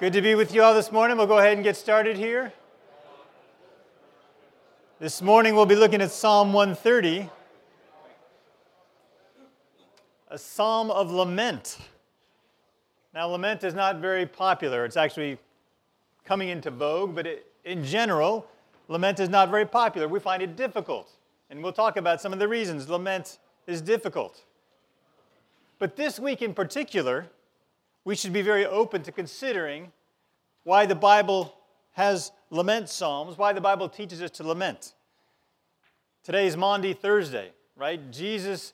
Good to be with you all this morning. We'll go ahead and get started here. This morning we'll be looking at Psalm 130, a psalm of lament. Now, lament is not very popular. It's actually coming into vogue, but it, in general, lament is not very popular. We find it difficult. And we'll talk about some of the reasons lament is difficult. But this week in particular, we should be very open to considering why the Bible has lament psalms, why the Bible teaches us to lament. Today is Maundy Thursday, right? Jesus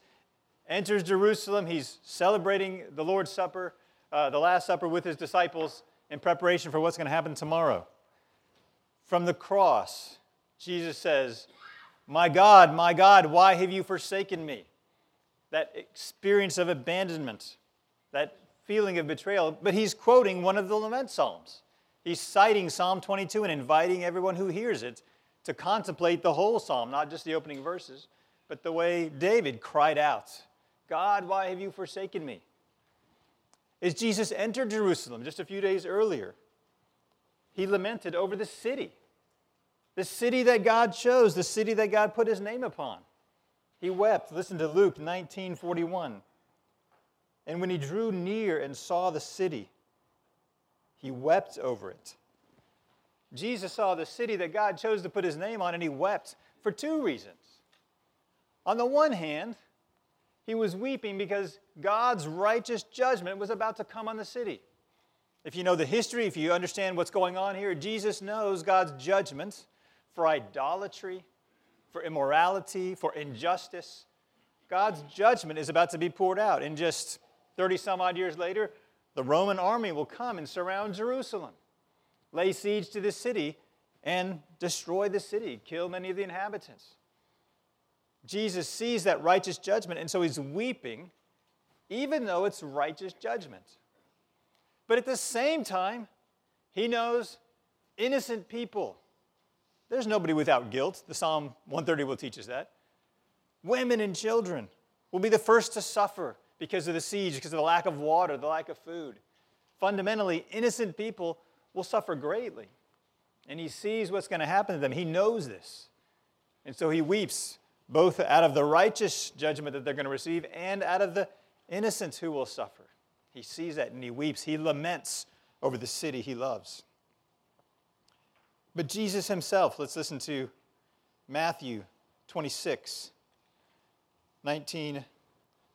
enters Jerusalem. He's celebrating the Lord's Supper, uh, the Last Supper with his disciples in preparation for what's going to happen tomorrow. From the cross, Jesus says, My God, my God, why have you forsaken me? That experience of abandonment, that feeling of betrayal. But he's quoting one of the lament psalms. He's citing Psalm 22 and inviting everyone who hears it to contemplate the whole psalm, not just the opening verses, but the way David cried out, God, why have you forsaken me? As Jesus entered Jerusalem just a few days earlier, he lamented over the city, the city that God chose, the city that God put his name upon. He wept. Listen to Luke 19 41. And when he drew near and saw the city, he wept over it. Jesus saw the city that God chose to put his name on, and he wept for two reasons. On the one hand, he was weeping because God's righteous judgment was about to come on the city. If you know the history, if you understand what's going on here, Jesus knows God's judgment for idolatry, for immorality, for injustice. God's judgment is about to be poured out. In just 30 some odd years later, the Roman army will come and surround Jerusalem, lay siege to the city, and destroy the city, kill many of the inhabitants. Jesus sees that righteous judgment, and so he's weeping, even though it's righteous judgment. But at the same time, he knows innocent people. There's nobody without guilt. The Psalm 130 will teach us that. Women and children will be the first to suffer because of the siege, because of the lack of water, the lack of food. Fundamentally, innocent people will suffer greatly. And he sees what's going to happen to them. He knows this. And so he weeps, both out of the righteous judgment that they're going to receive and out of the innocents who will suffer. He sees that and he weeps. He laments over the city he loves. But Jesus himself, let's listen to Matthew 26, 19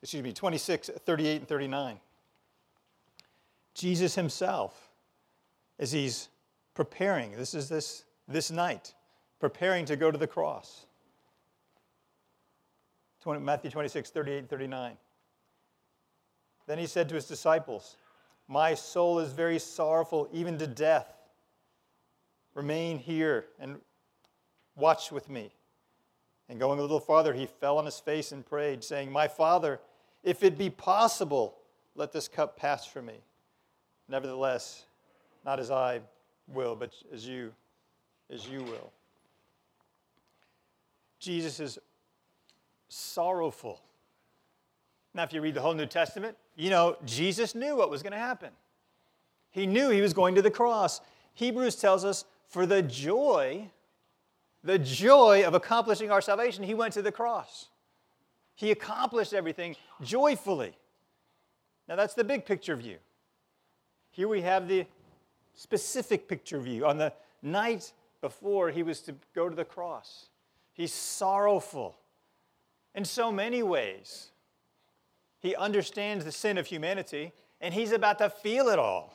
excuse me, 26, 38, and 39. Jesus himself, as he's preparing, this is this, this night, preparing to go to the cross. 20, Matthew 26, 38, and 39. Then he said to his disciples, My soul is very sorrowful, even to death. Remain here and watch with me. And going a little farther, he fell on his face and prayed, saying, My Father, if it be possible, let this cup pass from me. Nevertheless, not as I will, but as you, as you will. Jesus is sorrowful. Now, if you read the whole New Testament, you know Jesus knew what was going to happen. He knew he was going to the cross. Hebrews tells us, for the joy, the joy of accomplishing our salvation, he went to the cross. He accomplished everything joyfully. Now, that's the big picture view. Here we have the specific picture view. On the night before he was to go to the cross, he's sorrowful in so many ways. He understands the sin of humanity, and he's about to feel it all.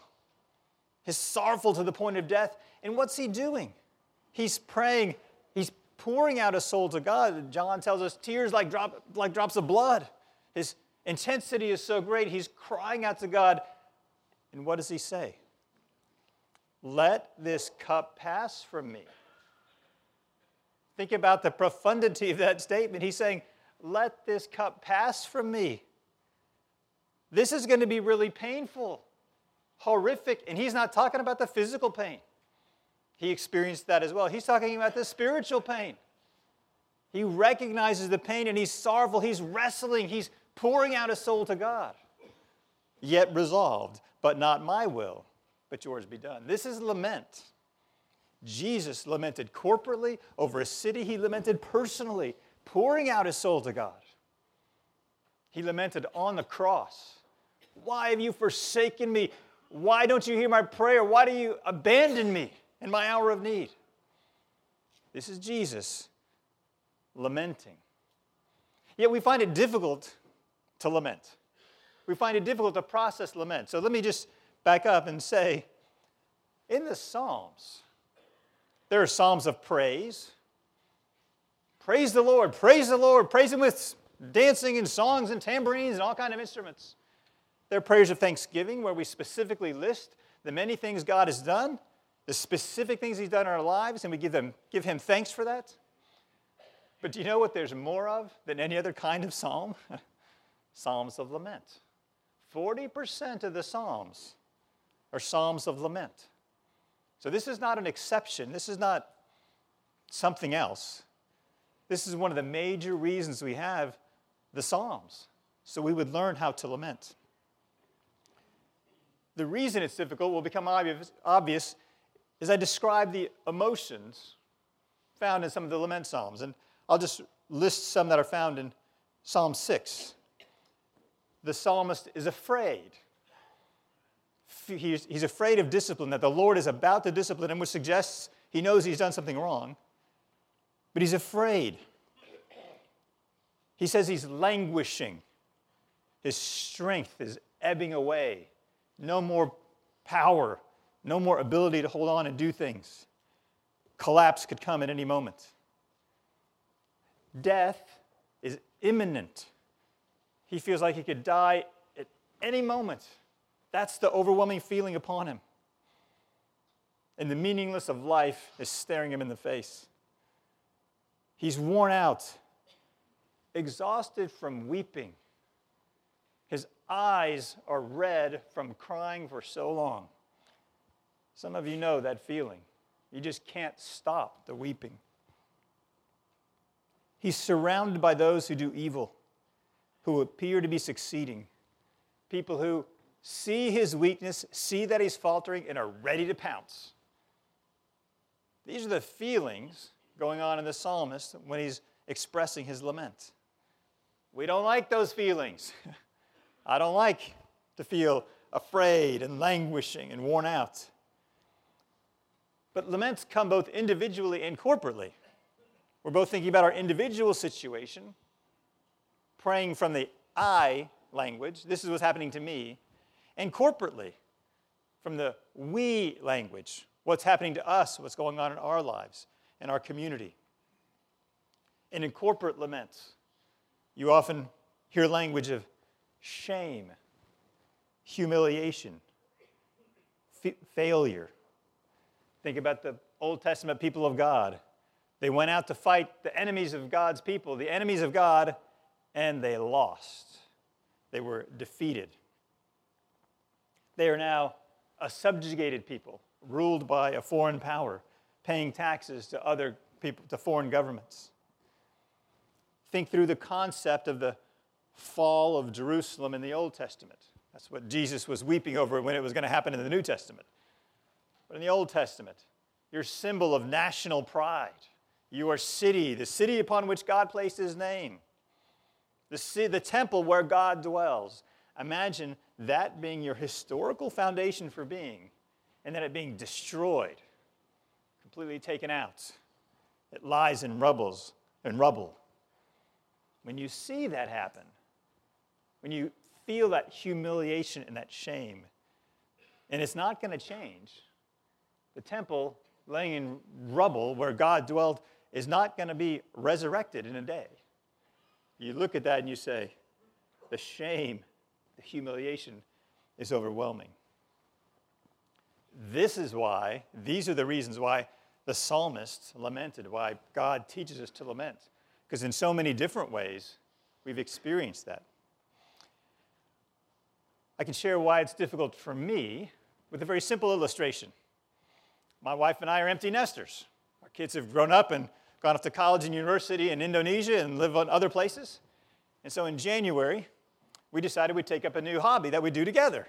He's sorrowful to the point of death. And what's he doing? He's praying, he's pouring out his soul to God. John tells us tears like, drop, like drops of blood. His intensity is so great, he's crying out to God. And what does he say? Let this cup pass from me. Think about the profundity of that statement. He's saying, Let this cup pass from me. This is going to be really painful, horrific. And he's not talking about the physical pain. He experienced that as well. He's talking about the spiritual pain. He recognizes the pain and he's sorrowful. He's wrestling. He's pouring out his soul to God. Yet resolved, but not my will, but yours be done. This is lament. Jesus lamented corporately over a city, he lamented personally, pouring out his soul to God. He lamented on the cross. Why have you forsaken me? Why don't you hear my prayer? Why do you abandon me in my hour of need? This is Jesus lamenting. Yet we find it difficult to lament. We find it difficult to process lament. So let me just back up and say in the Psalms, there are Psalms of praise. Praise the Lord, praise the Lord, praise Him with dancing and songs and tambourines and all kind of instruments. There are prayers of thanksgiving where we specifically list the many things God has done, the specific things He's done in our lives, and we give, them, give Him thanks for that. But do you know what there's more of than any other kind of psalm? psalms of lament. 40% of the psalms are psalms of lament. So this is not an exception. This is not something else. This is one of the major reasons we have the Psalms, so we would learn how to lament. The reason it's difficult will become obvious, obvious as I describe the emotions found in some of the lament Psalms. And I'll just list some that are found in Psalm 6. The psalmist is afraid. He's, he's afraid of discipline, that the Lord is about to discipline him, which suggests he knows he's done something wrong. But he's afraid. He says he's languishing. His strength is ebbing away. No more power, no more ability to hold on and do things. Collapse could come at any moment. Death is imminent. He feels like he could die at any moment. That's the overwhelming feeling upon him. And the meaningless of life is staring him in the face. He's worn out exhausted from weeping. His eyes are red from crying for so long. Some of you know that feeling. You just can't stop the weeping. He's surrounded by those who do evil, who appear to be succeeding, people who see his weakness, see that he's faltering, and are ready to pounce. These are the feelings going on in the psalmist when he's expressing his lament. We don't like those feelings. I don't like to feel afraid and languishing and worn out. But laments come both individually and corporately. We're both thinking about our individual situation, praying from the I language, this is what's happening to me, and corporately from the we language, what's happening to us, what's going on in our lives, in our community. And in corporate laments, you often hear language of shame, humiliation, f- failure. Think about the Old Testament people of God. They went out to fight the enemies of God's people, the enemies of God, and they lost. They were defeated. They are now a subjugated people, ruled by a foreign power, paying taxes to other people, to foreign governments. Think through the concept of the fall of Jerusalem in the Old Testament. That's what Jesus was weeping over when it was going to happen in the New Testament. But in the Old Testament, your symbol of national pride, your city, the city upon which God placed his name, the, city, the temple where God dwells. Imagine that being your historical foundation for being, and then it being destroyed, completely taken out. It lies in rubbles in rubble. When you see that happen, when you feel that humiliation and that shame, and it's not going to change, the temple laying in rubble where God dwelled is not going to be resurrected in a day. You look at that and you say, the shame, the humiliation is overwhelming. This is why, these are the reasons why the psalmist lamented, why God teaches us to lament. Because in so many different ways, we've experienced that. I can share why it's difficult for me with a very simple illustration. My wife and I are empty nesters. Our kids have grown up and gone off to college and university in Indonesia and live on other places. And so in January, we decided we'd take up a new hobby that we do together.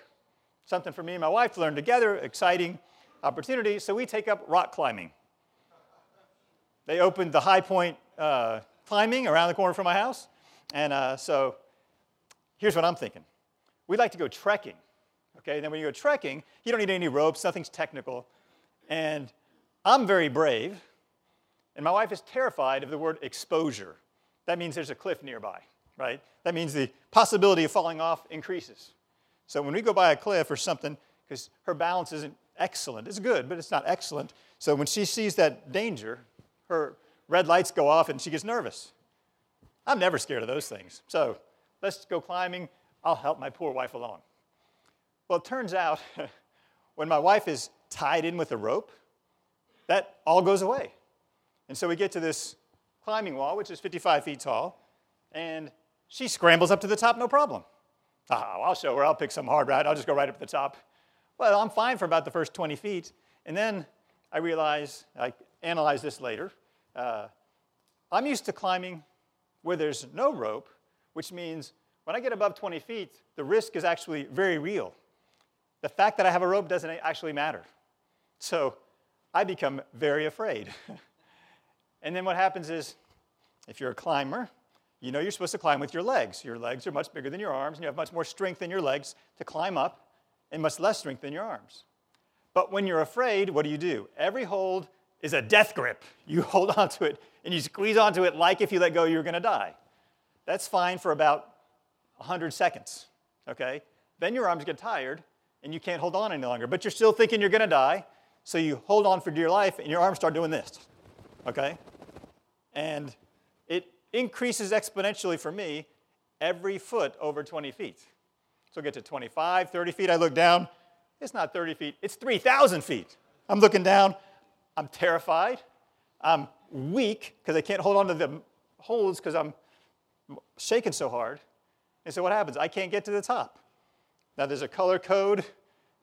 something for me and my wife to learn together, exciting opportunity. So we take up rock climbing. They opened the high point uh, climbing around the corner from my house. And uh, so here's what I'm thinking we'd like to go trekking. Okay, and then when you go trekking, you don't need any ropes, nothing's technical. And I'm very brave, and my wife is terrified of the word exposure. That means there's a cliff nearby, right? That means the possibility of falling off increases. So when we go by a cliff or something, because her balance isn't excellent, it's good, but it's not excellent. So when she sees that danger, her red lights go off and she gets nervous. I'm never scared of those things. So let's go climbing. I'll help my poor wife along. Well, it turns out when my wife is tied in with a rope, that all goes away. And so we get to this climbing wall, which is 55 feet tall, and she scrambles up to the top, no problem. Oh, I'll show her. I'll pick some hard route. I'll just go right up to the top. Well, I'm fine for about the first 20 feet. And then I realize, I analyze this later, uh, I'm used to climbing where there's no rope, which means when I get above 20 feet, the risk is actually very real. The fact that I have a rope doesn't actually matter. So I become very afraid. and then what happens is, if you're a climber, you know you're supposed to climb with your legs. Your legs are much bigger than your arms, and you have much more strength in your legs to climb up, and much less strength in your arms. But when you're afraid, what do you do? Every hold is a death grip. You hold onto it and you squeeze onto it like if you let go, you're to die. That's fine for about 100 seconds, okay? Then your arms get tired and you can't hold on any longer, but you're still thinking you're to die, so you hold on for dear life and your arms start doing this, okay? And it increases exponentially for me every foot over 20 feet. So I get to 25, 30 feet, I look down, it's not 30 feet, it's 3,000 feet. I'm looking down, I'm terrified. I'm weak because I can't hold on to the holds because I'm shaking so hard. And so what happens? I can't get to the top. Now there's a color code,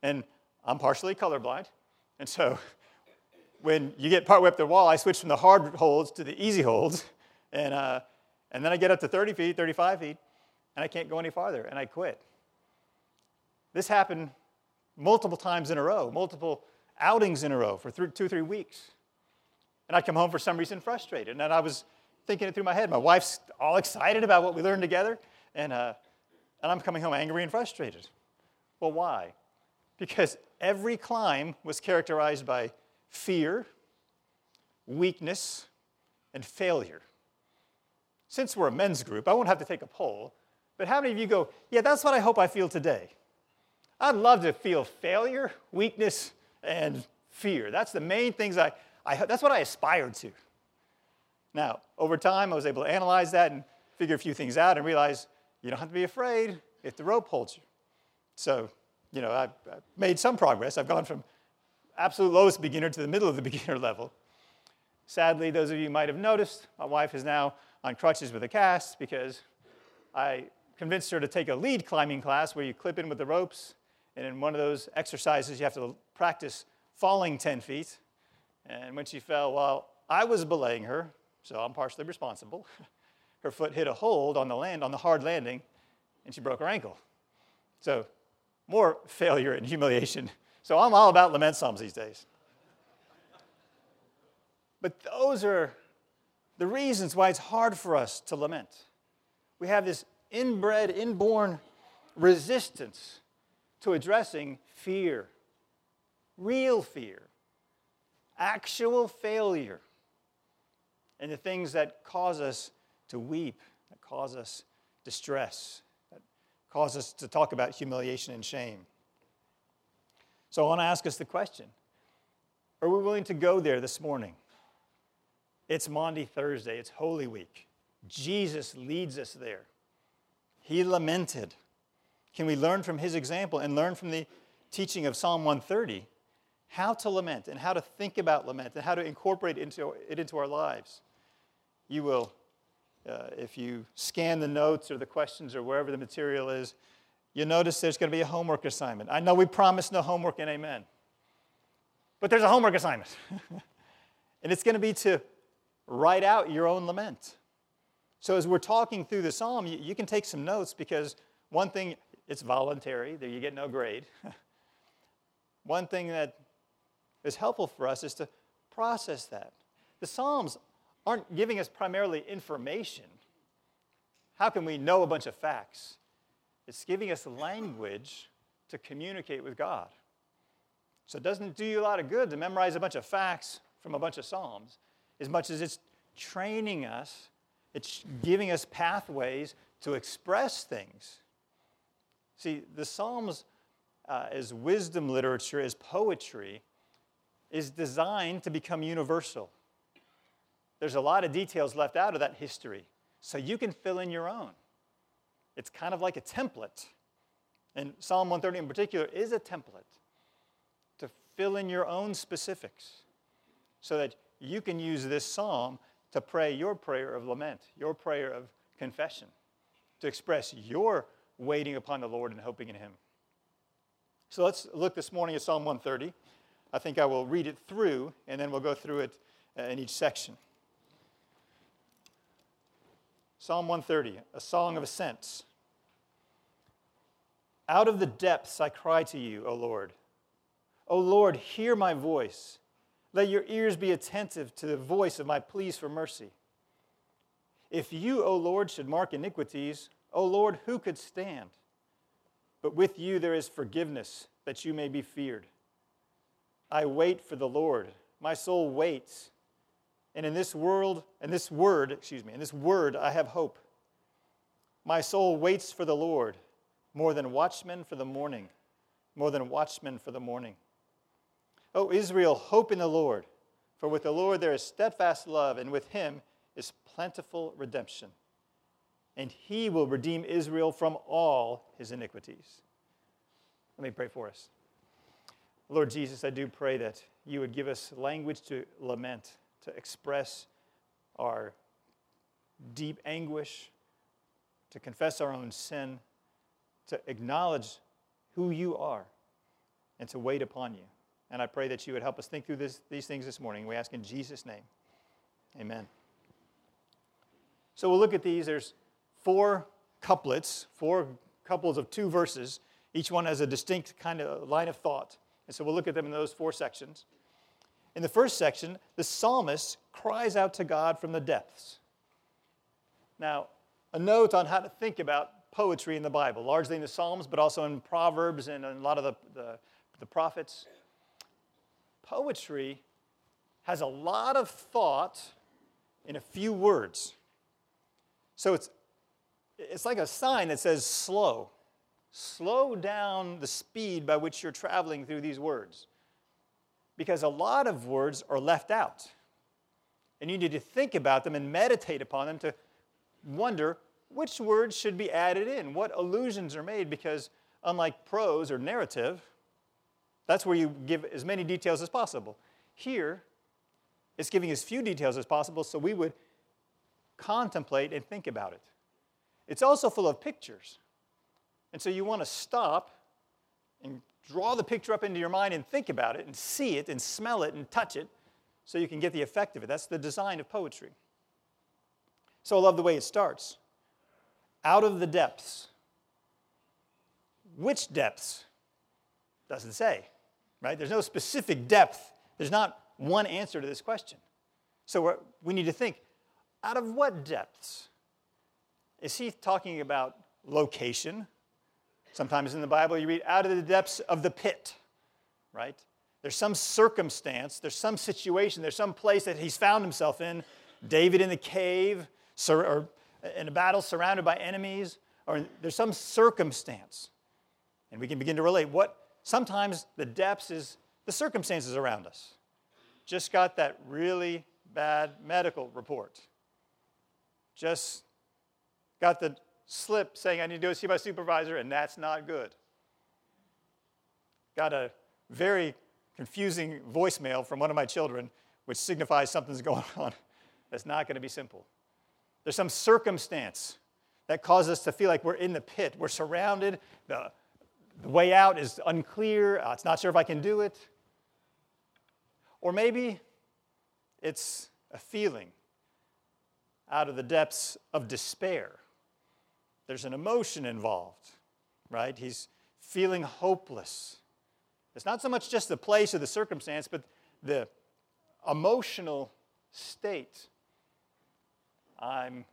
and I'm partially colorblind. And so when you get partway up the wall, I switch from the hard holds to the easy holds. And, uh, and then I get up to 30 feet, 35 feet, and I can't go any farther, and I quit. This happened multiple times in a row, multiple outings in a row for three, two, three weeks. And I'd come home for some reason frustrated. And I was thinking it through my head. My wife's all excited about what we learned together, and, uh, and I'm coming home angry and frustrated. Well, why? Because every climb was characterized by fear, weakness, and failure. Since we're a men's group, I won't have to take a poll, but how many of you go, yeah, that's what I hope I feel today? I'd love to feel failure, weakness, and fear. That's the main things I, I that's what I aspired to. Now, over time, I was able to analyze that and figure a few things out and realize you don't have to be afraid if the rope holds you. So, you know, I've, made some progress. I've gone from absolute lowest beginner to the middle of the beginner level. Sadly, those of you might have noticed, my wife is now on crutches with a cast because I convinced her to take a lead climbing class where you clip in with the ropes and in one of those exercises, you have to practice falling 10 feet. And when she fell, well, I was belaying her, so I'm partially responsible. her foot hit a hold on the land, on the hard landing, and she broke her ankle. So, more failure and humiliation. So, I'm all about lament psalms these days. But those are the reasons why it's hard for us to lament. We have this inbred, inborn resistance to addressing fear, real fear, actual failure, and the things that cause us to weep, that cause us distress, cause us to talk about humiliation and shame. So I want to ask us the question Are we willing to go there this morning? It's Maundy Thursday, it's Holy Week. Jesus leads us there. He lamented. Can we learn from his example and learn from the teaching of Psalm 130 how to lament and how to think about lament and how to incorporate into, it into our lives? You will, uh, if you scan the notes or the questions or wherever the material is, you'll notice there's going to be a homework assignment. I know we promised no homework and amen, but there's a homework assignment. and it's going to be to write out your own lament. So as we're talking through the psalm, you, you can take some notes because one thing it's voluntary, there you get no grade. one thing that is helpful for us is to process that. The Psalms aren't giving us primarily information. How can we know a bunch of facts? It's giving us language to communicate with God. So it doesn't do you a lot of good to memorize a bunch of facts from a bunch of Psalms as much as it's training us, it's giving us pathways to express things. See, the Psalms, uh, as wisdom literature, as poetry, is designed to become universal. There's a lot of details left out of that history, so you can fill in your own. It's kind of like a template. And Psalm 130 in particular is a template to fill in your own specifics so that you can use this psalm to pray your prayer of lament, your prayer of confession, to express your waiting upon the Lord and hoping in Him. So let's look this morning at Psalm 130. I think I will read it through, and then we'll go through it uh, in each section. Psalm 130, a song of ascents. Out of the depths I cry to you, O Lord. O Lord, hear my voice. Let your ears be attentive to the voice of my pleas for mercy. If you, O Lord, should mark iniquities, O Lord, who could stand? But with you there is forgiveness, that you may be feared. I wait for the Lord. My soul waits. And in this world, and this word, excuse me, in this word I have hope. My soul waits for the Lord more than watchmen for the morning, more than watchmen for the morning. O Israel, hope in the Lord, for with the Lord there is steadfast love, and with him is plentiful redemption. And he will redeem Israel from all his iniquities. Let me pray for us. Lord Jesus, I do pray that you would give us language to lament, to express our deep anguish, to confess our own sin to acknowledge who you are and to wait upon you. And I pray that you would help us think through this, these things this morning. We ask in Jesus' name. Amen. So we'll look at these. There's four couplets, four couples of two verses. Each one has a distinct kind of line of thought. And so we'll look at them in those four sections. In the first section, the psalmist cries out to God from the depths. Now, a note on how to think about poetry in the Bible, largely in the Psalms, but also in Proverbs and in a lot of the, the, the prophets. Poetry has a lot of thought in a few words. So it's, it's like a sign that says slow. Slow down the speed by which you're traveling through these words. Because a lot of words are left out. And you need to think about them and meditate upon them to wonder which words should be added in, what allusions are made, because unlike prose or narrative, that's where you give as many details as possible. Here, it's giving as few details as possible so we would contemplate and think about it. It's also full of pictures. And so you want to stop and draw the picture up into your mind and think about it and see it and smell it and touch it so you can get the effect of it. That's the design of poetry. So I love the way it starts out of the depths. Which depths? Doesn't say, right? There's no specific depth. There's not one answer to this question. So we need to think out of what depths? Is he talking about location? Sometimes in the Bible you read out of the depths of the pit, right? There's some circumstance, there's some situation, there's some place that he's found himself in. David in the cave, or in a battle surrounded by enemies, or there's some circumstance. And we can begin to relate what sometimes the depths is the circumstances around us. Just got that really bad medical report. Just got the slip saying I need to go see my supervisor, and that's not good. Got a very confusing voicemail from one of my children, which signifies something's going on. That's not going to be simple. There's some circumstance that causes us to feel like we're in the pit. We're surrounded. The, the way out is unclear. Uh, it's not sure if I can do it. Or maybe it's a feeling out of the depths of despair. There's an emotion involved, right? He's feeling hopeless. It's not so much just the place or the circumstance, but the emotional state. I'm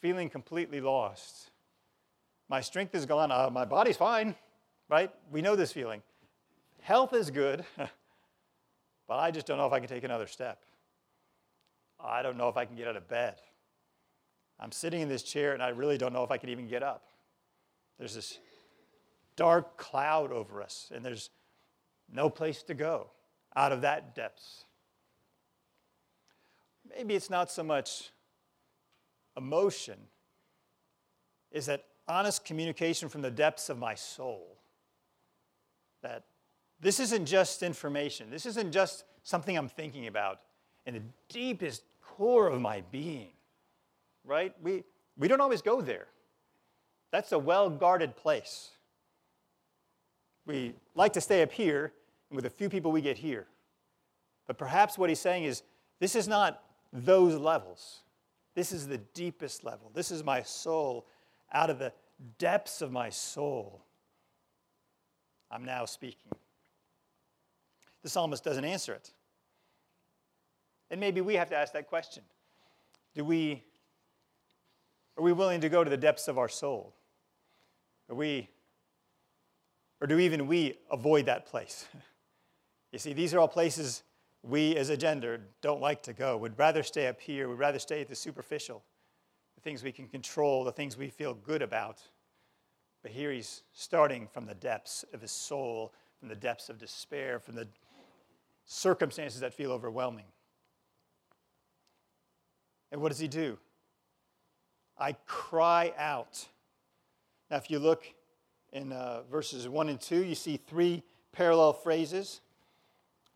feeling completely lost. My strength is gone. Uh, my body's fine, right? We know this feeling. Health is good, but I just don't know if I can take another step. I don't know if I can get out of bed. I'm sitting in this chair and I really don't know if I can even get up. There's this dark cloud over us, and there's no place to go out of that depths. Maybe it's not so much emotion, is that honest communication from the depths of my soul. That this isn't just information, this isn't just something I'm thinking about in the deepest core of my being, right? We, we don't always go there. That's a well guarded place. We like to stay up here, and with a few people we get here. But perhaps what he's saying is this is not those levels. This is the deepest level. This is my soul out of the depths of my soul. I'm now speaking. The psalmist doesn't answer it. And maybe we have to ask that question. Do we are we willing to go to the depths of our soul? Are we or do even we avoid that place? you see, these are all places we as a gender don't like to go. We'd rather stay up here, we'd rather stay at the superficial, the things we can control, the things we feel good about. But here he's starting from the depths of his soul, from the depths of despair, from the circumstances that feel overwhelming. And what does he do? I cry out. Now, if you look in uh, verses 1 and 2, you see three parallel phrases.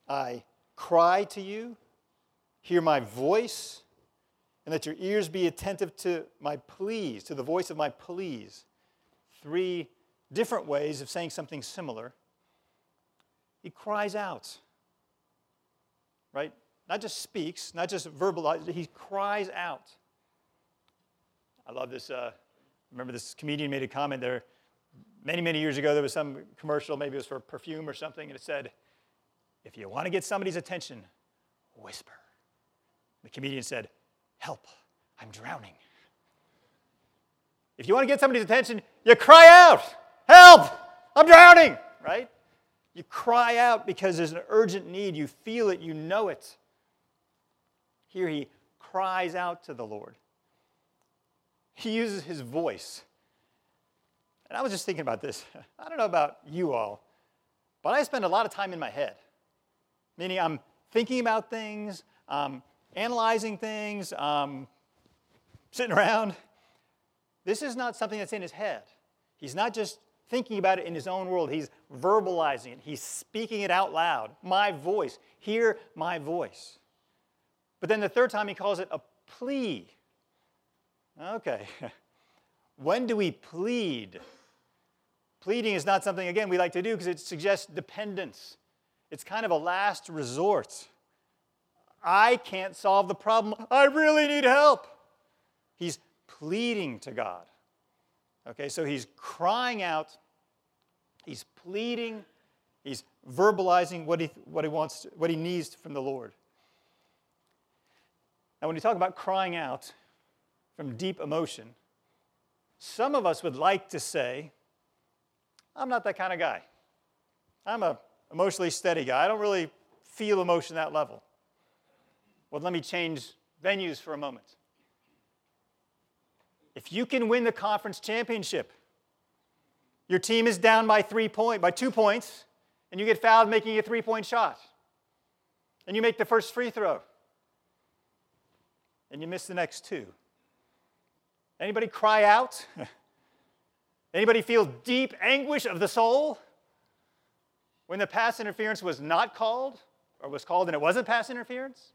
I cry to you, hear my voice, and let your ears be attentive to my pleas, to the voice of my pleas. Three different ways of saying something similar. He cries out, right? Not just speaks, not just verbalizes, he cries out. I love this. Uh, remember, this comedian made a comment there many, many years ago. There was some commercial, maybe it was for perfume or something, and it said, if you want to get somebody's attention, whisper. The comedian said, Help, I'm drowning. If you want to get somebody's attention, you cry out, Help, I'm drowning, right? You cry out because there's an urgent need. You feel it, you know it. Here he cries out to the Lord. He uses his voice. And I was just thinking about this. I don't know about you all, but I spend a lot of time in my head meaning I'm thinking about things, um, analyzing things, um, sitting around. This is not something that's in his head. He's not just thinking about it in his own world, he's verbalizing it, he's speaking it out loud. My voice, hear my voice. But then the third time he calls it a plea. Okay. when do we plead? Pleading is not something, again, we like to do because it suggests dependence. It's kind of a last resort. I can't solve the problem. I really need help. He's pleading to God. Okay, so he's crying out, he's pleading, he's verbalizing what he, what he wants, what he needs from the Lord. Now, when you talk about crying out from deep emotion, some of us would like to say, I'm not that kind of guy. I'm a emotionally steady guy. I don't really feel emotion that level. Well, let me change venues for a moment. If you can win the conference championship, your team is down by three point, by two points, and you get fouled making a three-point shot. And you make the first free throw. And you miss the next two. Anybody cry out? Anybody feel deep anguish of the soul? when the pass interference was not called, or was called and it wasn't pass interference?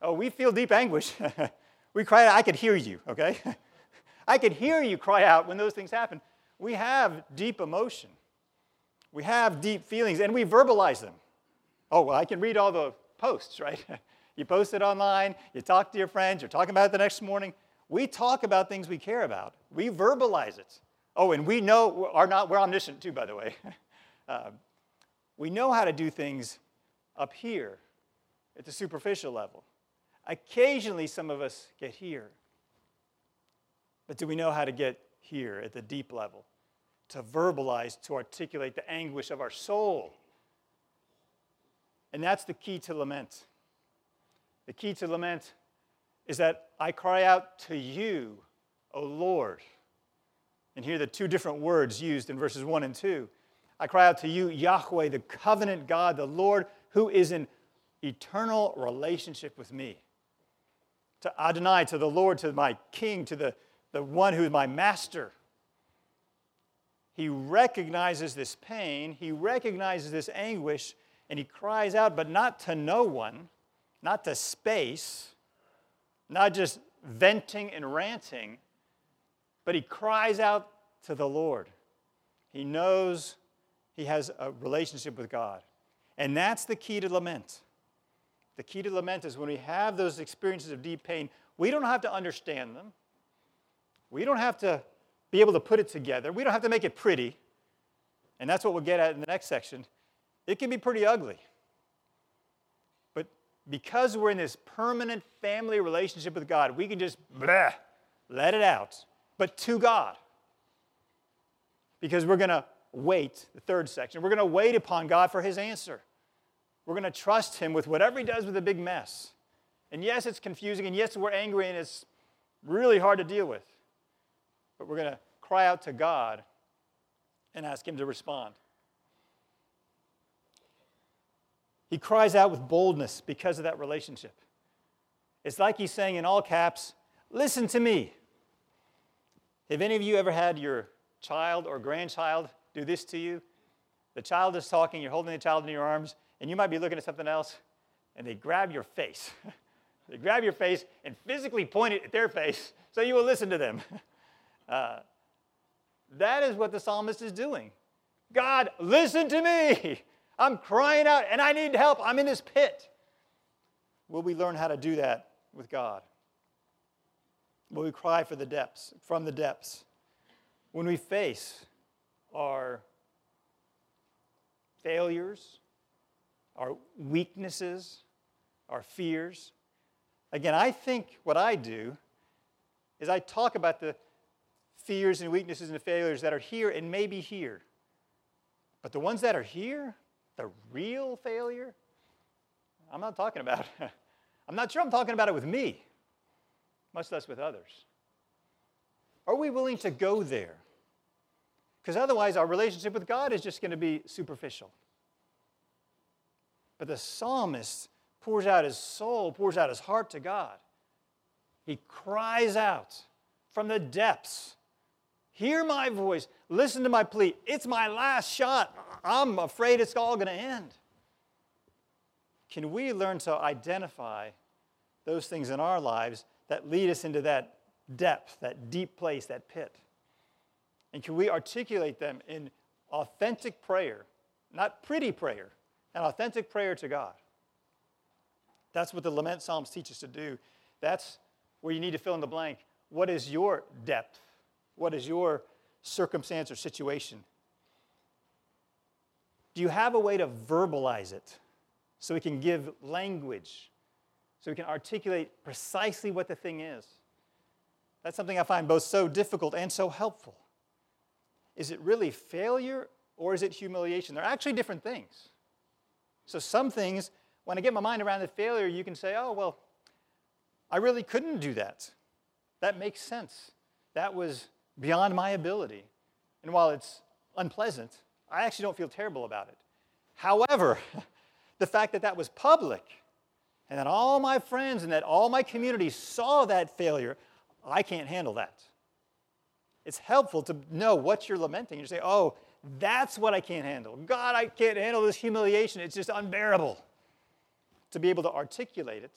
Oh, we feel deep anguish. we cry out, I could hear you, okay? I could hear you cry out when those things happen. We have deep emotion. We have deep feelings, and we verbalize them. Oh, well, I can read all the posts, right? you post it online, you talk to your friends, you're talking about it the next morning. We talk about things we care about. We verbalize it. Oh, and we know are not we're omniscient too, by the way. Uh, we know how to do things up here at the superficial level. Occasionally, some of us get here. But do we know how to get here at the deep level? To verbalize, to articulate the anguish of our soul. And that's the key to lament. The key to lament is that I cry out to you, O Lord. And here are the two different words used in verses 1 and 2. I cry out to you, Yahweh, the covenant God, the Lord, who is in eternal relationship with me. To Adonai, to the Lord, to my King, to the, the one who is my master. He recognizes this pain, he recognizes this anguish, and he cries out, but not to no one, not to space, not just venting and ranting, but he cries out to the Lord. He knows he has a relationship with God. And that's the key to lament. The key to lament is when we have those experiences of deep pain, we don't have to understand them. We don't have to be able to put it together. We don't have to make it pretty. And that's what we'll get at in the next section. It can be pretty ugly. Because we're in this permanent family relationship with God, we can just bleh, let it out, but to God. Because we're going to wait, the third section, we're going to wait upon God for his answer. We're going to trust Him with whatever He does with a big mess. And yes, it's confusing, and yes, we're angry, and it's really hard to deal with. But we're going to cry out to God and ask Him to respond. He cries out with boldness because of that relationship. It's like he's saying in all caps, Listen to me. Have any of you ever had your child or grandchild do this to you? The child is talking, you're holding the child in your arms, and you might be looking at something else, and they grab your face. they grab your face and physically point it at their face so you will listen to them. Uh, that is what the psalmist is doing. God, listen to me. I'm crying out and I need help. I'm in this pit. Will we learn how to do that with God? Will we cry for the depths, from the depths? When we face our failures, our weaknesses, our fears. Again, I think what I do is I talk about the fears and weaknesses and the failures that are here and maybe here. But the ones that are here, the real failure, I'm not talking about. I'm not sure I'm talking about it with me, much less with others. Are we willing to go there? Because otherwise, our relationship with God is just going to be superficial. But the psalmist pours out his soul, pours out his heart to God. He cries out from the depths Hear my voice, listen to my plea. It's my last shot. I'm afraid it's all going to end. Can we learn to identify those things in our lives that lead us into that depth, that deep place, that pit? And can we articulate them in authentic prayer, not pretty prayer, an authentic prayer to God. That's what the lament psalms teach us to do. That's where you need to fill in the blank. What is your depth? What is your circumstance or situation? Do you have a way to verbalize it so we can give language, so we can articulate precisely what the thing is? That's something I find both so difficult and so helpful. Is it really failure or is it humiliation? They're actually different things. So some things, when I get my mind around the failure, you can say, oh, well, I really couldn't do that. That makes sense. That was beyond my ability. And while it's unpleasant, I actually don't feel terrible about it. However, the fact that that was public and that all my friends and that all my community saw that failure, I can't handle that. It's helpful to know what you're lamenting. You say, oh, that's what I can't handle. God, I can't handle this humiliation. It's just unbearable. To be able to articulate it,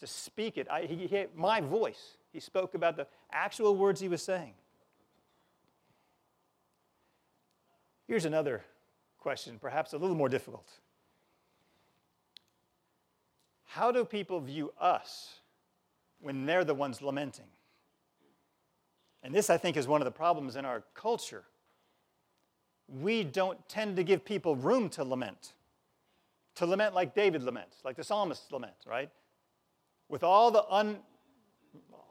to speak it. I, he, he, my voice. He spoke about the actual words he was saying. Here's another question, perhaps a little more difficult. How do people view us when they're the ones lamenting? And this, I think, is one of the problems in our culture we don't tend to give people room to lament. To lament like David laments, like the psalmist laments, right? With all the, un,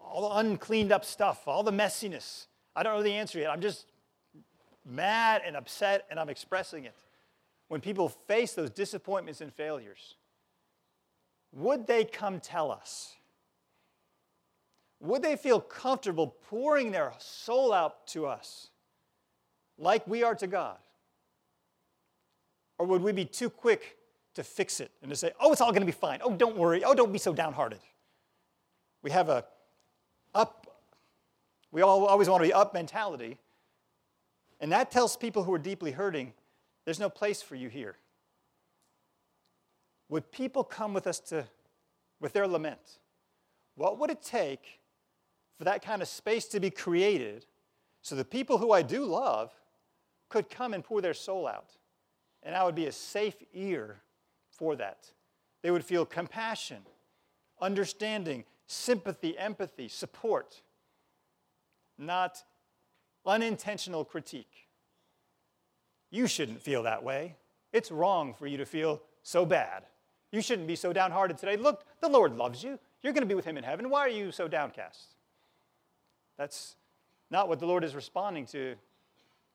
all the uncleaned up stuff, all the messiness. I don't know the answer yet. I'm just mad and upset and I'm expressing it. When people face those disappointments and failures, would they come tell us? Would they feel comfortable pouring their soul out to us like we are to God? Or would we be too quick to fix it and to say, oh, it's all going to be fine. Oh, don't worry. Oh, don't be so downhearted. We have a up, we all always want to be up mentality. And that tells people who are deeply hurting, there's no place for you here. Would people come with us to, with their lament? What would it take for that kind of space to be created so the people who I do love could come and pour their soul out? And I would be a safe ear for that. They would feel compassion, understanding, sympathy, empathy, support, not unintentional critique. You shouldn't feel that way. It's wrong for you to feel so bad. You shouldn't be so downhearted today. Look, the Lord loves you. You're going to be with Him in heaven. Why are you so downcast? That's not what the Lord is responding to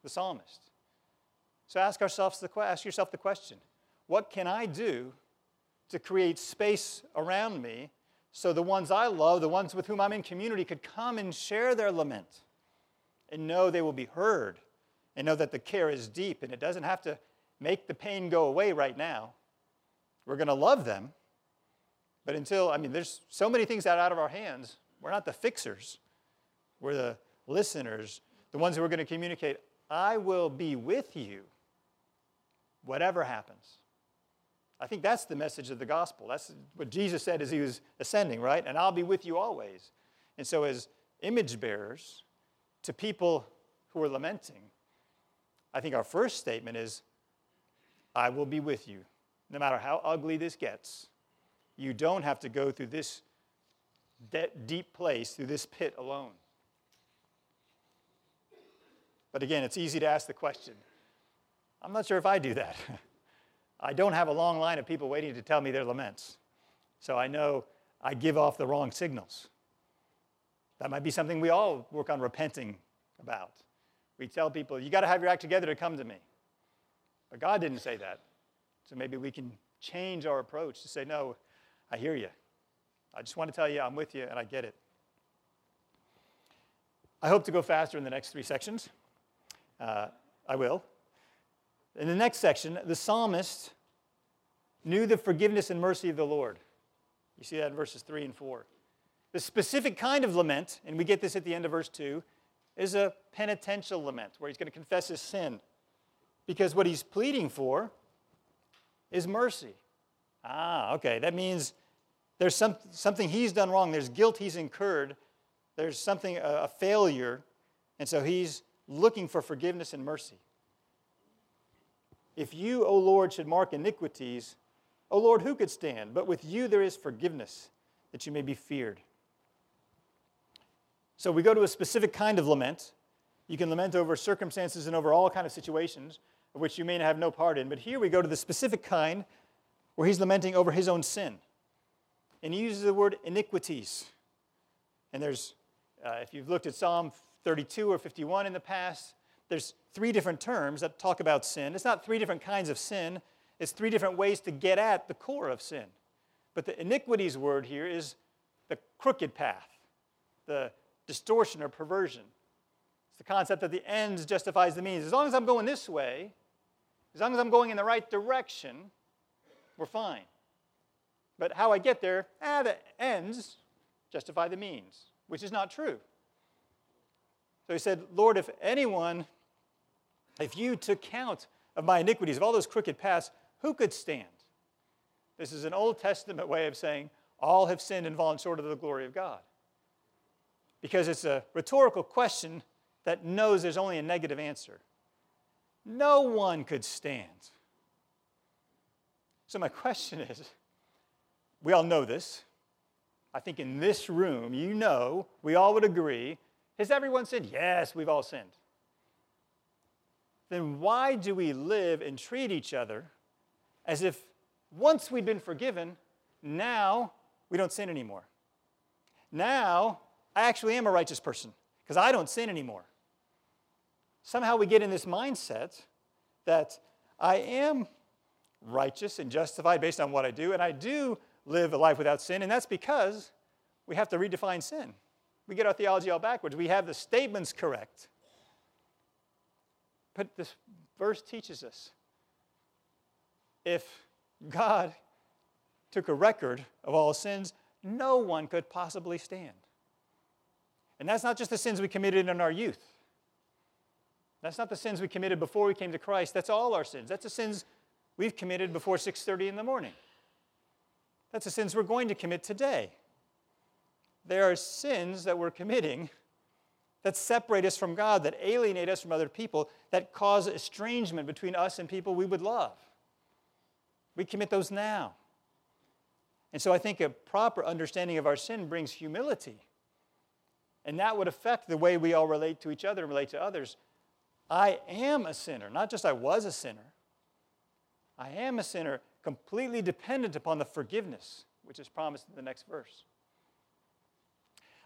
the psalmist. So ask, ourselves the, ask yourself the question what can I do to create space around me so the ones I love, the ones with whom I'm in community, could come and share their lament and know they will be heard and know that the care is deep and it doesn't have to make the pain go away right now. We're going to love them, but until, I mean, there's so many things that are out of our hands. We're not the fixers, we're the listeners, the ones who are going to communicate, I will be with you, whatever happens. I think that's the message of the gospel. That's what Jesus said as he was ascending, right? And I'll be with you always. And so, as image bearers to people who are lamenting, I think our first statement is, I will be with you. No matter how ugly this gets, you don't have to go through this de- deep place, through this pit alone. But again, it's easy to ask the question. I'm not sure if I do that. I don't have a long line of people waiting to tell me their laments. So I know I give off the wrong signals. That might be something we all work on repenting about. We tell people, you got to have your act together to come to me. But God didn't say that. So maybe we can change our approach to say, no, I hear you. I just want to tell you I'm with you and I get it. I hope to go faster in the next three sections. Uh, I will. In the next section, the psalmist knew the forgiveness and mercy of the Lord. You see that in verses 3 and 4. The specific kind of lament, and we get this at the end of verse 2, is a penitential lament where he's going to confess his sin. Because what he's pleading for is mercy. Ah, okay. That means there's some, something he's done wrong. There's guilt he's incurred. There's something, a, a failure. And so he's looking for forgiveness and mercy. If you, O Lord, should mark iniquities, O Lord, who could stand? But with you there is forgiveness, that you may be feared. So we go to a specific kind of lament. You can lament over circumstances and over all kind of situations of which you may have no part in. But here we go to the specific kind where he's lamenting over his own sin. And he uses the word iniquities. And there's, uh, if you've looked at Psalm 32 or 51 in the past, there's three different terms that talk about sin. It's not three different kinds of sin, it's three different ways to get at the core of sin. But the iniquities word here is the crooked path, the distortion or perversion. It's the concept that the ends justifies the means. As long as I'm going this way, as long as I'm going in the right direction, we're fine. But how I get there, ah, the ends justify the means, which is not true. So he said, Lord, if anyone, if you took count of my iniquities, of all those crooked paths, who could stand? This is an Old Testament way of saying all have sinned and fallen short of the glory of God. Because it's a rhetorical question that knows there's only a negative answer. No one could stand. So, my question is we all know this. I think in this room, you know, we all would agree has everyone sinned? Yes, we've all sinned. then why do we live and treat each other as if once we'd been forgiven, now we don't sin anymore? Now I actually am a righteous person because I don't sin anymore. Somehow we get in this mindset that I am righteous and justified based on what I do, and I do live a life without sin, and that's because we have to redefine sin. We get our theology all backwards. We have the statements correct. But this verse teaches us if God took a record of all sins, no one could possibly stand. And that's not just the sins we committed in our youth. That's not the sins we committed before we came to Christ. That's all our sins. That's the sins we've committed before 6:30 in the morning. That's the sins we're going to commit today. There are sins that we're committing that separate us from God, that alienate us from other people, that cause estrangement between us and people we would love. We commit those now. And so I think a proper understanding of our sin brings humility. And that would affect the way we all relate to each other and relate to others. I am a sinner, not just I was a sinner. I am a sinner completely dependent upon the forgiveness which is promised in the next verse.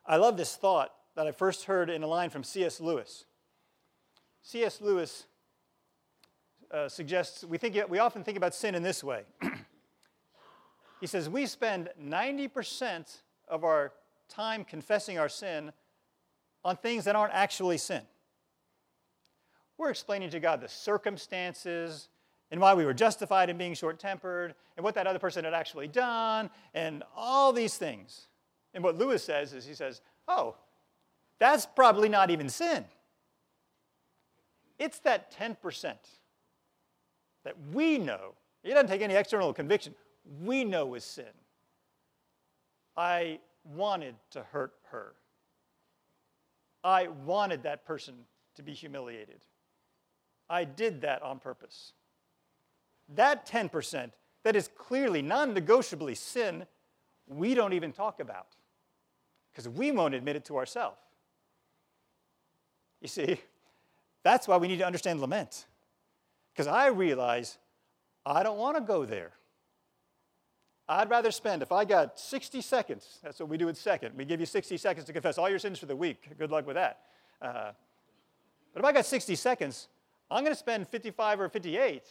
I love this thought that I first heard in a line from C.S. Lewis. C.S. Lewis uh, suggests we, think, we often think about sin in this way. he says, We spend 90% of our time confessing our sin on things that aren't actually sin. We're explaining to God the circumstances and why we were justified in being short tempered and what that other person had actually done and all these things. And what Lewis says is he says, Oh, that's probably not even sin. It's that 10% that we know, it doesn't take any external conviction, we know is sin. I wanted to hurt her. I wanted that person to be humiliated. I did that on purpose. That 10% that is clearly non negotiably sin, we don't even talk about because we won't admit it to ourselves. You see, that's why we need to understand lament. Because I realize I don't want to go there. I'd rather spend, if I got 60 seconds, that's what we do in second. We give you 60 seconds to confess all your sins for the week. Good luck with that. Uh, but if I got 60 seconds, I'm going to spend 55 or 58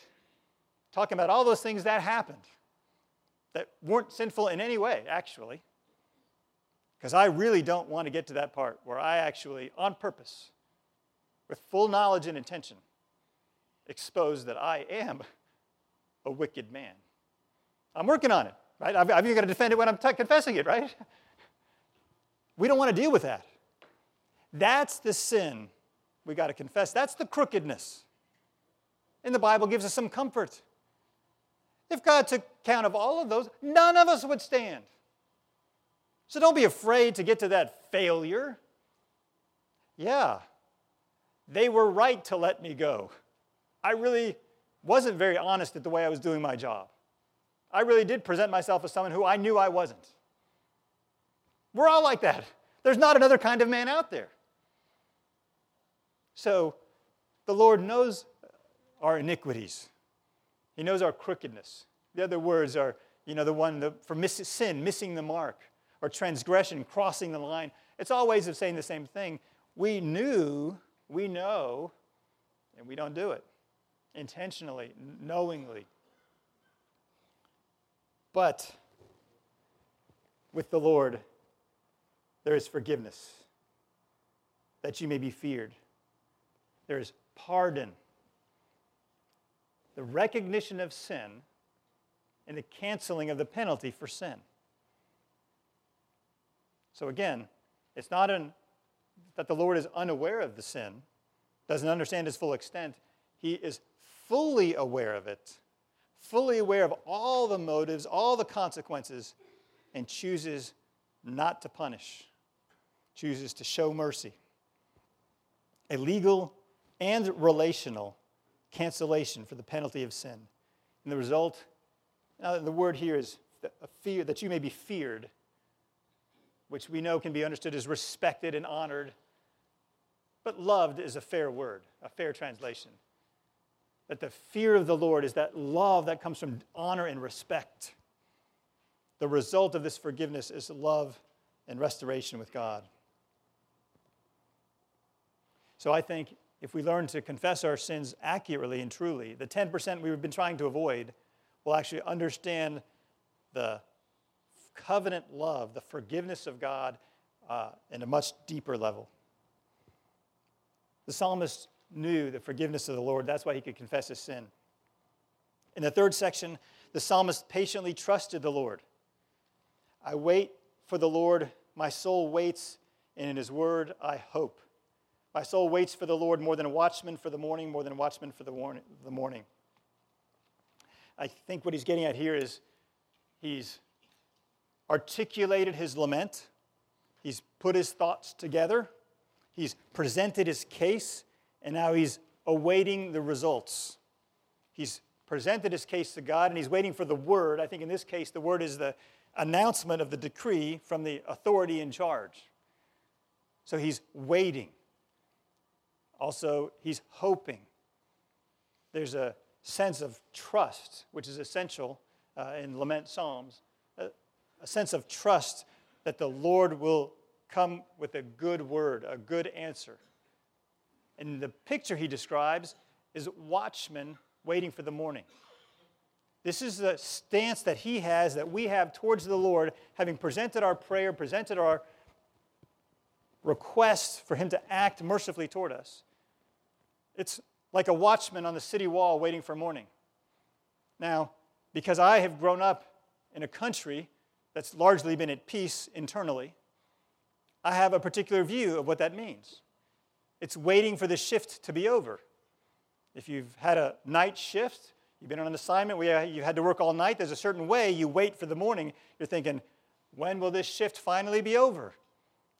talking about all those things that happened that weren't sinful in any way, actually. Because I really don't want to get to that part where I actually, on purpose, with full knowledge and intention, expose that I am a wicked man. I'm working on it, right? I've, I've even got to defend it when I'm t- confessing it, right? We don't want to deal with that. That's the sin we got to confess. That's the crookedness. And the Bible gives us some comfort. If God took count of all of those, none of us would stand. So don't be afraid to get to that failure. Yeah, they were right to let me go. I really wasn't very honest at the way I was doing my job. I really did present myself as someone who I knew I wasn't. We're all like that. There's not another kind of man out there. So the Lord knows our iniquities. He knows our crookedness. The other words are, you know, the one the, for miss, sin, missing the mark, or transgression, crossing the line. It's all ways of saying the same thing. We knew, we know, and we don't do it intentionally, knowingly. But with the Lord, there is forgiveness, that you may be feared. There is pardon the recognition of sin and the canceling of the penalty for sin. So again, it's not an, that the Lord is unaware of the sin, doesn't understand its full extent. He is fully aware of it, fully aware of all the motives, all the consequences, and chooses not to punish, chooses to show mercy. A legal and relational cancellation for the penalty of sin. And the result, now the word here is a fear, that you may be feared, which we know can be understood as respected and honored. But loved is a fair word, a fair translation. That the fear of the Lord is that love that comes from honor and respect. The result of this forgiveness is love and restoration with God. So I think if we learn to confess our sins accurately and truly, the 10% we've been trying to avoid will actually understand the covenant love, the forgiveness of God uh, in a much deeper level. The psalmist knew the forgiveness of the Lord. That's why he could confess his sin. In the third section, the psalmist patiently trusted the Lord. I wait for the Lord, my soul waits, and in his word I hope. My soul waits for the Lord more than a watchman for the morning, more than a watchman for the morning. I think what he's getting at here is he's articulated his lament, he's put his thoughts together, he's presented his case, and now he's awaiting the results. He's presented his case to God and he's waiting for the word. I think in this case, the word is the announcement of the decree from the authority in charge. So he's waiting. Also, he's hoping. There's a sense of trust, which is essential uh, in lament psalms, a, a sense of trust that the Lord will come with a good word, a good answer. And the picture he describes is watchmen waiting for the morning. This is the stance that he has, that we have towards the Lord, having presented our prayer, presented our request for him to act mercifully toward us. It's like a watchman on the city wall waiting for morning. Now, because I have grown up in a country that's largely been at peace internally, I have a particular view of what that means. It's waiting for the shift to be over. If you've had a night shift, you've been on an assignment where you had to work all night, there's a certain way you wait for the morning. You're thinking, when will this shift finally be over?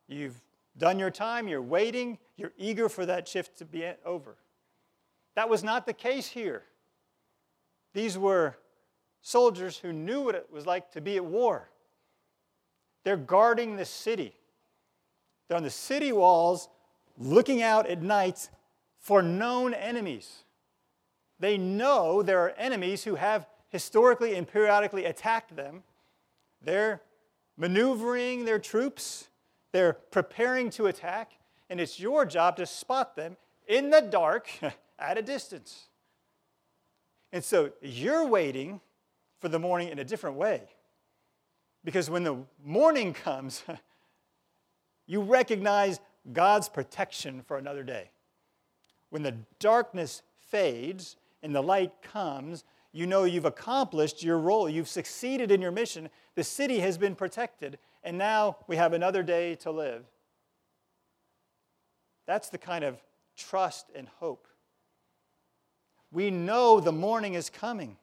You've done your time, you're waiting, you're eager for that shift to be over. That was not the case here. These were soldiers who knew what it was like to be at war. They're guarding the city. They're on the city walls, looking out at night for known enemies. They know there are enemies who have historically and periodically attacked them. They're maneuvering their troops, they're preparing to attack, and it's your job to spot them in the dark at a distance. And so you're waiting for the morning in a different way. Because when the morning comes, you recognize God's protection for another day. When the darkness fades and the light comes, you know you've accomplished your role. You've succeeded in your mission. The city has been protected, and now we have another day to live. That's the kind of trust and hope we know the morning is coming.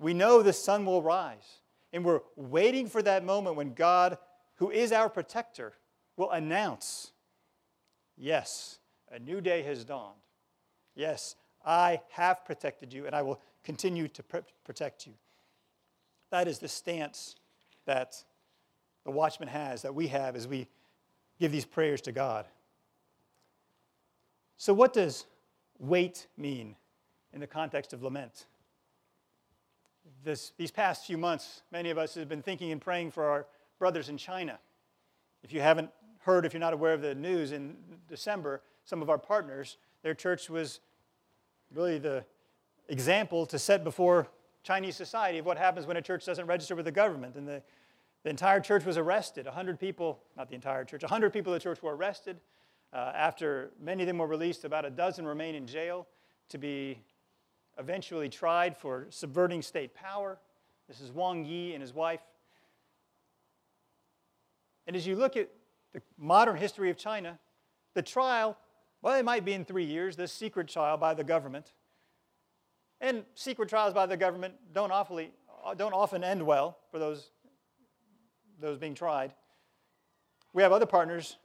We know the sun will rise. And we're waiting for that moment when God, who is our protector, will announce yes, a new day has dawned. Yes, I have protected you and I will continue to pr- protect you. That is the stance that the watchman has, that we have as we give these prayers to God. So, what does wait mean? in the context of lament. This, these past few months, many of us have been thinking and praying for our brothers in China. If you haven't heard, if you're not aware of the news, in December, some of our partners, their church was really the example to set before Chinese society of what happens when a church doesn't register with the government. And the, the entire church was arrested. 100 people, not the entire church, 100 people in the church were arrested. Uh, after many of them were released, about a dozen remain in jail to be eventually tried for subverting state power. This is Wang Yi and his wife. And as you look at the modern history of China, the trial, well, it might be in three years, this secret trial by the government. And secret trials by the government don't, awfully, don't often end well for those, those being tried. We have other partners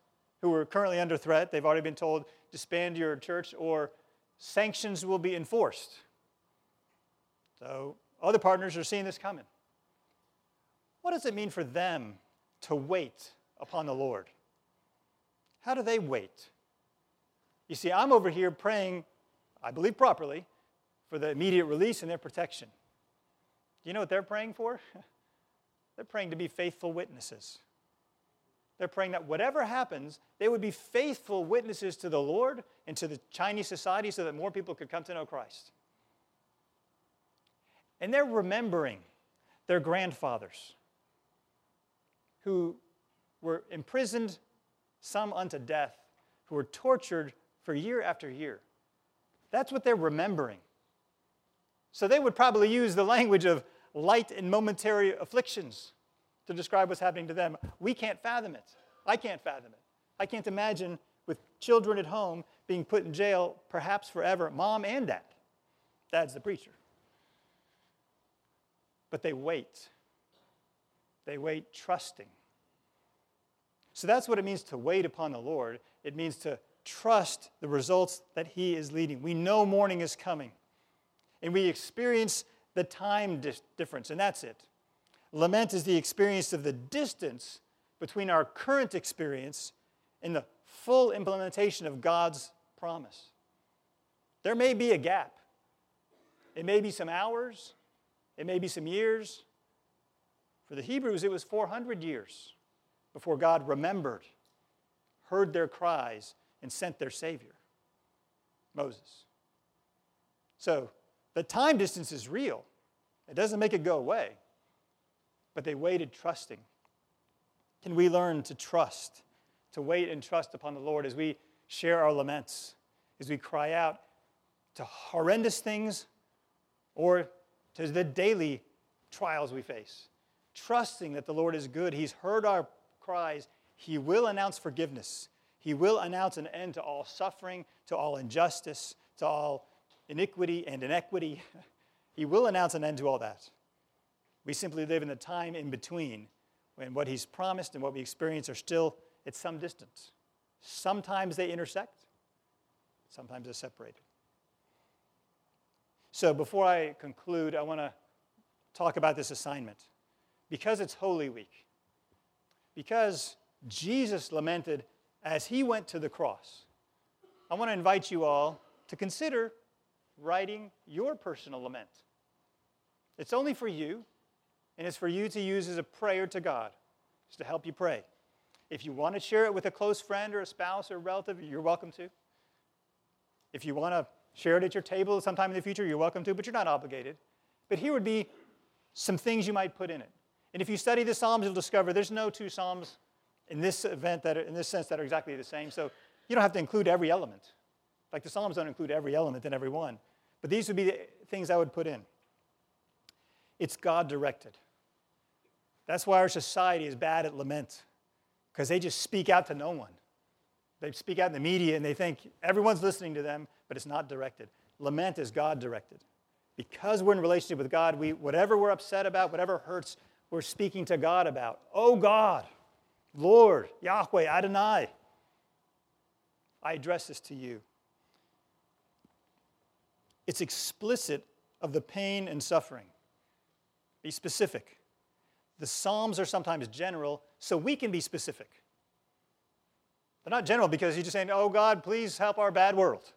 who are currently under threat. They've already been told, disband your church or sanctions will be enforced. So other partners are seeing this coming. What does it mean for them to wait upon the Lord? How do they wait? You see, I'm over here praying, I believe properly, for the immediate release and their protection. Do you know what they're praying for? they're praying to be faithful witnesses. They're praying that whatever happens, they would be faithful witnesses to the Lord and to the Chinese society so that more people could come to know Christ. And they're remembering their grandfathers who were imprisoned, some unto death, who were tortured for year after year. That's what they're remembering. So they would probably use the language of light and momentary afflictions to describe what's happening to them. We can't fathom it. I can't fathom it. I can't imagine with children at home being put in jail, perhaps forever, mom and dad. Dad's the preacher. But they wait. They wait trusting. So that's what it means to wait upon the Lord. It means to trust the results that He is leading. We know morning is coming, and we experience the time difference, and that's it. Lament is the experience of the distance between our current experience and the full implementation of God's promise. There may be a gap. It may be some hours, it may be some years. For the Hebrews, it was 400 years before God remembered, heard their cries, and sent their Savior, Moses. So the time distance is real, it doesn't make it go away but they waited trusting. Can we learn to trust, to wait and trust upon the Lord as we share our laments, as we cry out to horrendous things or to the daily trials we face? Trusting that the Lord is good. He's heard our cries. He will announce forgiveness. He will announce an end to all suffering, to all injustice, to all iniquity and inequity. He will announce an end to all that. We simply live in the time in between when what He's promised and what we experience are still at some distance. Sometimes they intersect, sometimes they're separated. So before I conclude, I want to talk about this assignment. Because it's Holy Week, because Jesus lamented as he went to the cross, I want to invite you all to consider writing your personal lament. It's only for you, and it's for you to use as a prayer to God, just to help you pray. If you want to share it with a close friend or a spouse or a relative, you're welcome to. If you want to share it at your table sometime in the future, you're welcome to, but you're not obligated. But here would be some things you might put in it. And if you study the Psalms, you'll discover there's no two Psalms in this event that are, in this sense that are exactly the same. So you don't have to include every element. Like the Psalms don't include every element in every one. But these would be the things I would put in. It's God directed. That's why our society is bad at lament, because they just speak out to no one. They speak out in the media and they think everyone's listening to them, but it's not directed. Lament is God directed. Because we're in relationship with God, we, whatever we're upset about, whatever hurts, we're speaking to God about. Oh God, Lord, Yahweh, Adonai, I address this to you. It's explicit of the pain and suffering. Be specific. The Psalms are sometimes general, so we can be specific. They're not general because he's just saying, oh God, please help our bad world.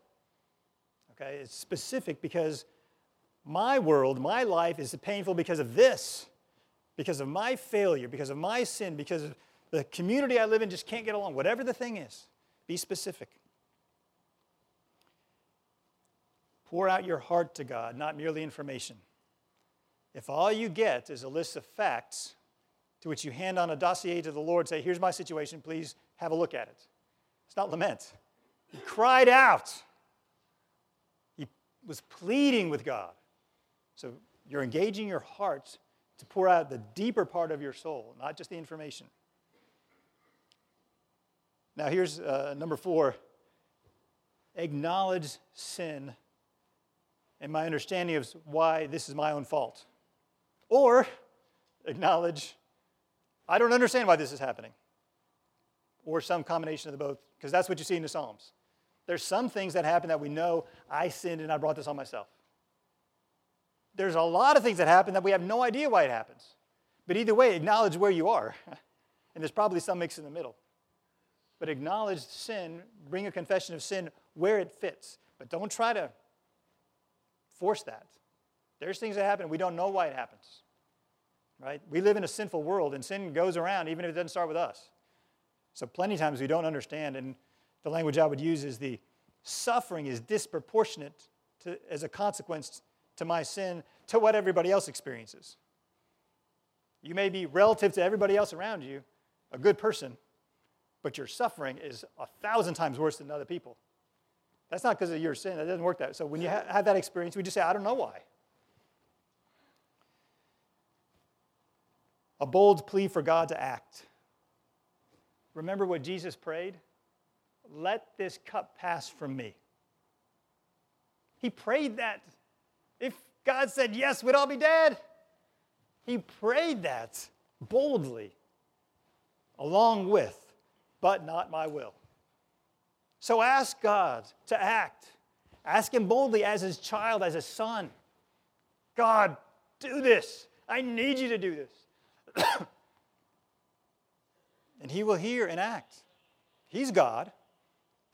Okay, it's specific because my world, my life is painful because of this, because of my failure, because of my sin, because of the community I live in just can't get along. Whatever the thing is, be specific. Pour out your heart to God, not merely information. If all you get is a list of facts to which you hand on a dossier to the Lord, say, Here's my situation, please have a look at it. It's not lament. He cried out. He was pleading with God. So you're engaging your heart to pour out the deeper part of your soul, not just the information. Now, here's uh, number four acknowledge sin and my understanding of why this is my own fault. Or acknowledge, I don't understand why this is happening. Or some combination of the both, because that's what you see in the Psalms. There's some things that happen that we know I sinned and I brought this on myself. There's a lot of things that happen that we have no idea why it happens. But either way, acknowledge where you are. and there's probably some mix in the middle. But acknowledge sin, bring a confession of sin where it fits. But don't try to force that. There's things that happen, we don't know why it happens. Right? We live in a sinful world, and sin goes around even if it doesn't start with us. So, plenty of times we don't understand, and the language I would use is the suffering is disproportionate to, as a consequence to my sin to what everybody else experiences. You may be relative to everybody else around you, a good person, but your suffering is a thousand times worse than other people. That's not because of your sin. That doesn't work that. So when you ha- have that experience, we just say, I don't know why. A bold plea for God to act. Remember what Jesus prayed? Let this cup pass from me. He prayed that. If God said yes, we'd all be dead. He prayed that boldly, along with, but not my will. So ask God to act. Ask Him boldly as His child, as His son. God, do this. I need you to do this. and He will hear and act. He's God.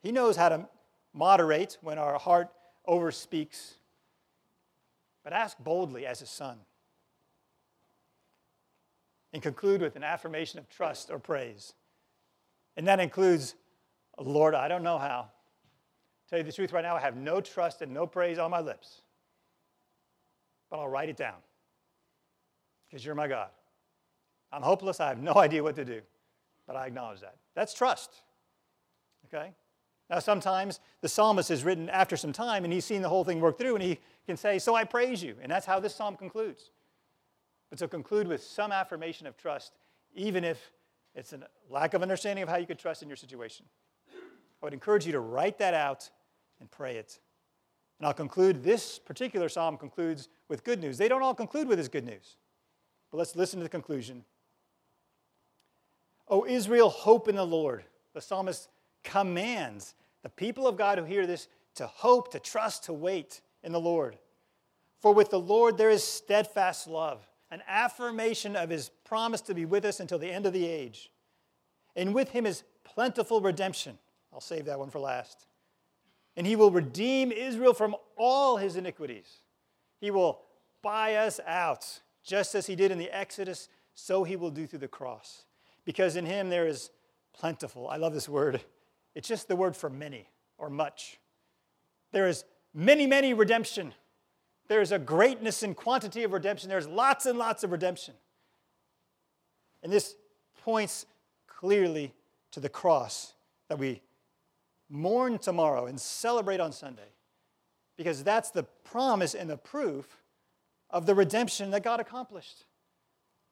He knows how to moderate when our heart overspeaks. But ask boldly as His son. And conclude with an affirmation of trust or praise. And that includes Lord, I don't know how. Tell you the truth right now, I have no trust and no praise on my lips. But I'll write it down because you're my God. I'm hopeless. I have no idea what to do, but I acknowledge that. That's trust. Okay? Now, sometimes the psalmist is written after some time and he's seen the whole thing work through and he can say, So I praise you. And that's how this psalm concludes. But to conclude with some affirmation of trust, even if it's a lack of understanding of how you could trust in your situation. I would encourage you to write that out and pray it. And I'll conclude, this particular psalm concludes with good news. They don't all conclude with this good news. But let's listen to the conclusion. O Israel, hope in the Lord. The psalmist commands the people of God who hear this to hope, to trust, to wait in the Lord. For with the Lord there is steadfast love, an affirmation of his promise to be with us until the end of the age. And with him is plentiful redemption I'll save that one for last. And he will redeem Israel from all his iniquities. He will buy us out, just as he did in the Exodus, so he will do through the cross. Because in him there is plentiful. I love this word. It's just the word for many or much. There is many, many redemption. There is a greatness and quantity of redemption. There's lots and lots of redemption. And this points clearly to the cross that we mourn tomorrow and celebrate on Sunday because that's the promise and the proof of the redemption that God accomplished.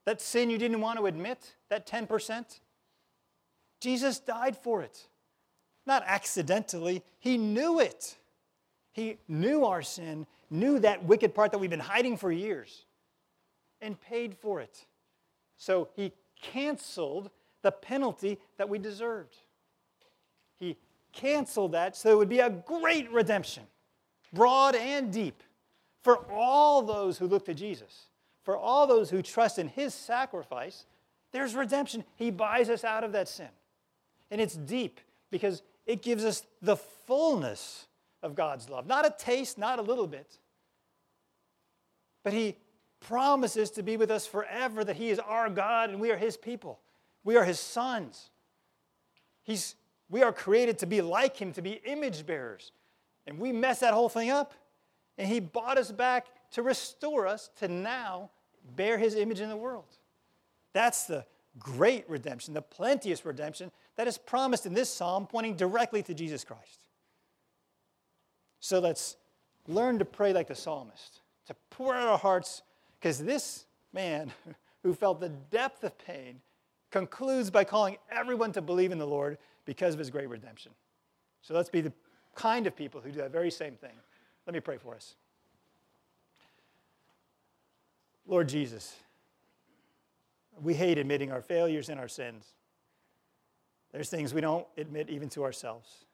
That sin you didn't want to admit, that 10%, Jesus died for it. Not accidentally, He knew it. He knew our sin, knew that wicked part that we've been hiding for years, and paid for it. So He canceled the penalty that we deserved. He canceled that so it would be a great redemption, broad and deep, for all those who look to Jesus. For all those who trust in his sacrifice, there's redemption. He buys us out of that sin. And it's deep because it gives us the fullness of God's love. Not a taste, not a little bit. But he promises to be with us forever, that he is our God and we are his people. We are his sons. He's we are created to be like him, to be image bearers. And we mess that whole thing up. And he bought us back to restore us to now bear his image in the world. That's the great redemption, the plenteous redemption that is promised in this psalm, pointing directly to Jesus Christ. So let's learn to pray like the psalmist, to pour out our hearts, because this man who felt the depth of pain concludes by calling everyone to believe in the Lord because of his great redemption. So let's be the kind of people who do that very same thing. Let me pray for us. Lord Jesus, we hate admitting our failures and our sins. There's things we don't admit even to ourselves.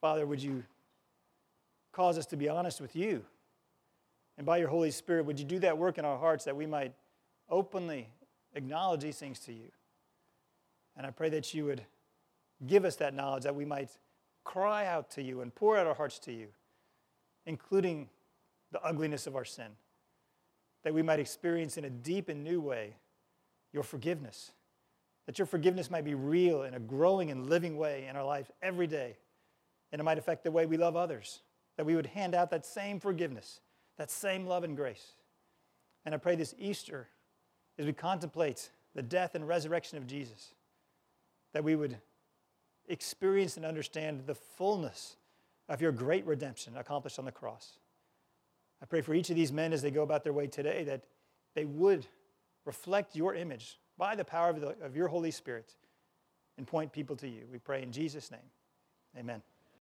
Father, would you cause us to be honest with you? And by your Holy Spirit, would you do that work in our hearts that we might openly acknowledge these things to you? And I pray that you would give us that knowledge that we might cry out to you and pour out our hearts to you including the ugliness of our sin, that we might experience in a deep and new way your forgiveness, that your forgiveness might be real in a growing and living way in our lives every day, and it might affect the way we love others, that we would hand out that same forgiveness, that same love and grace. And I pray this Easter, as we contemplate the death and resurrection of Jesus, that we would experience and understand the fullness of your great redemption accomplished on the cross. I pray for each of these men as they go about their way today that they would reflect your image by the power of, the, of your Holy Spirit and point people to you. We pray in Jesus' name. Amen.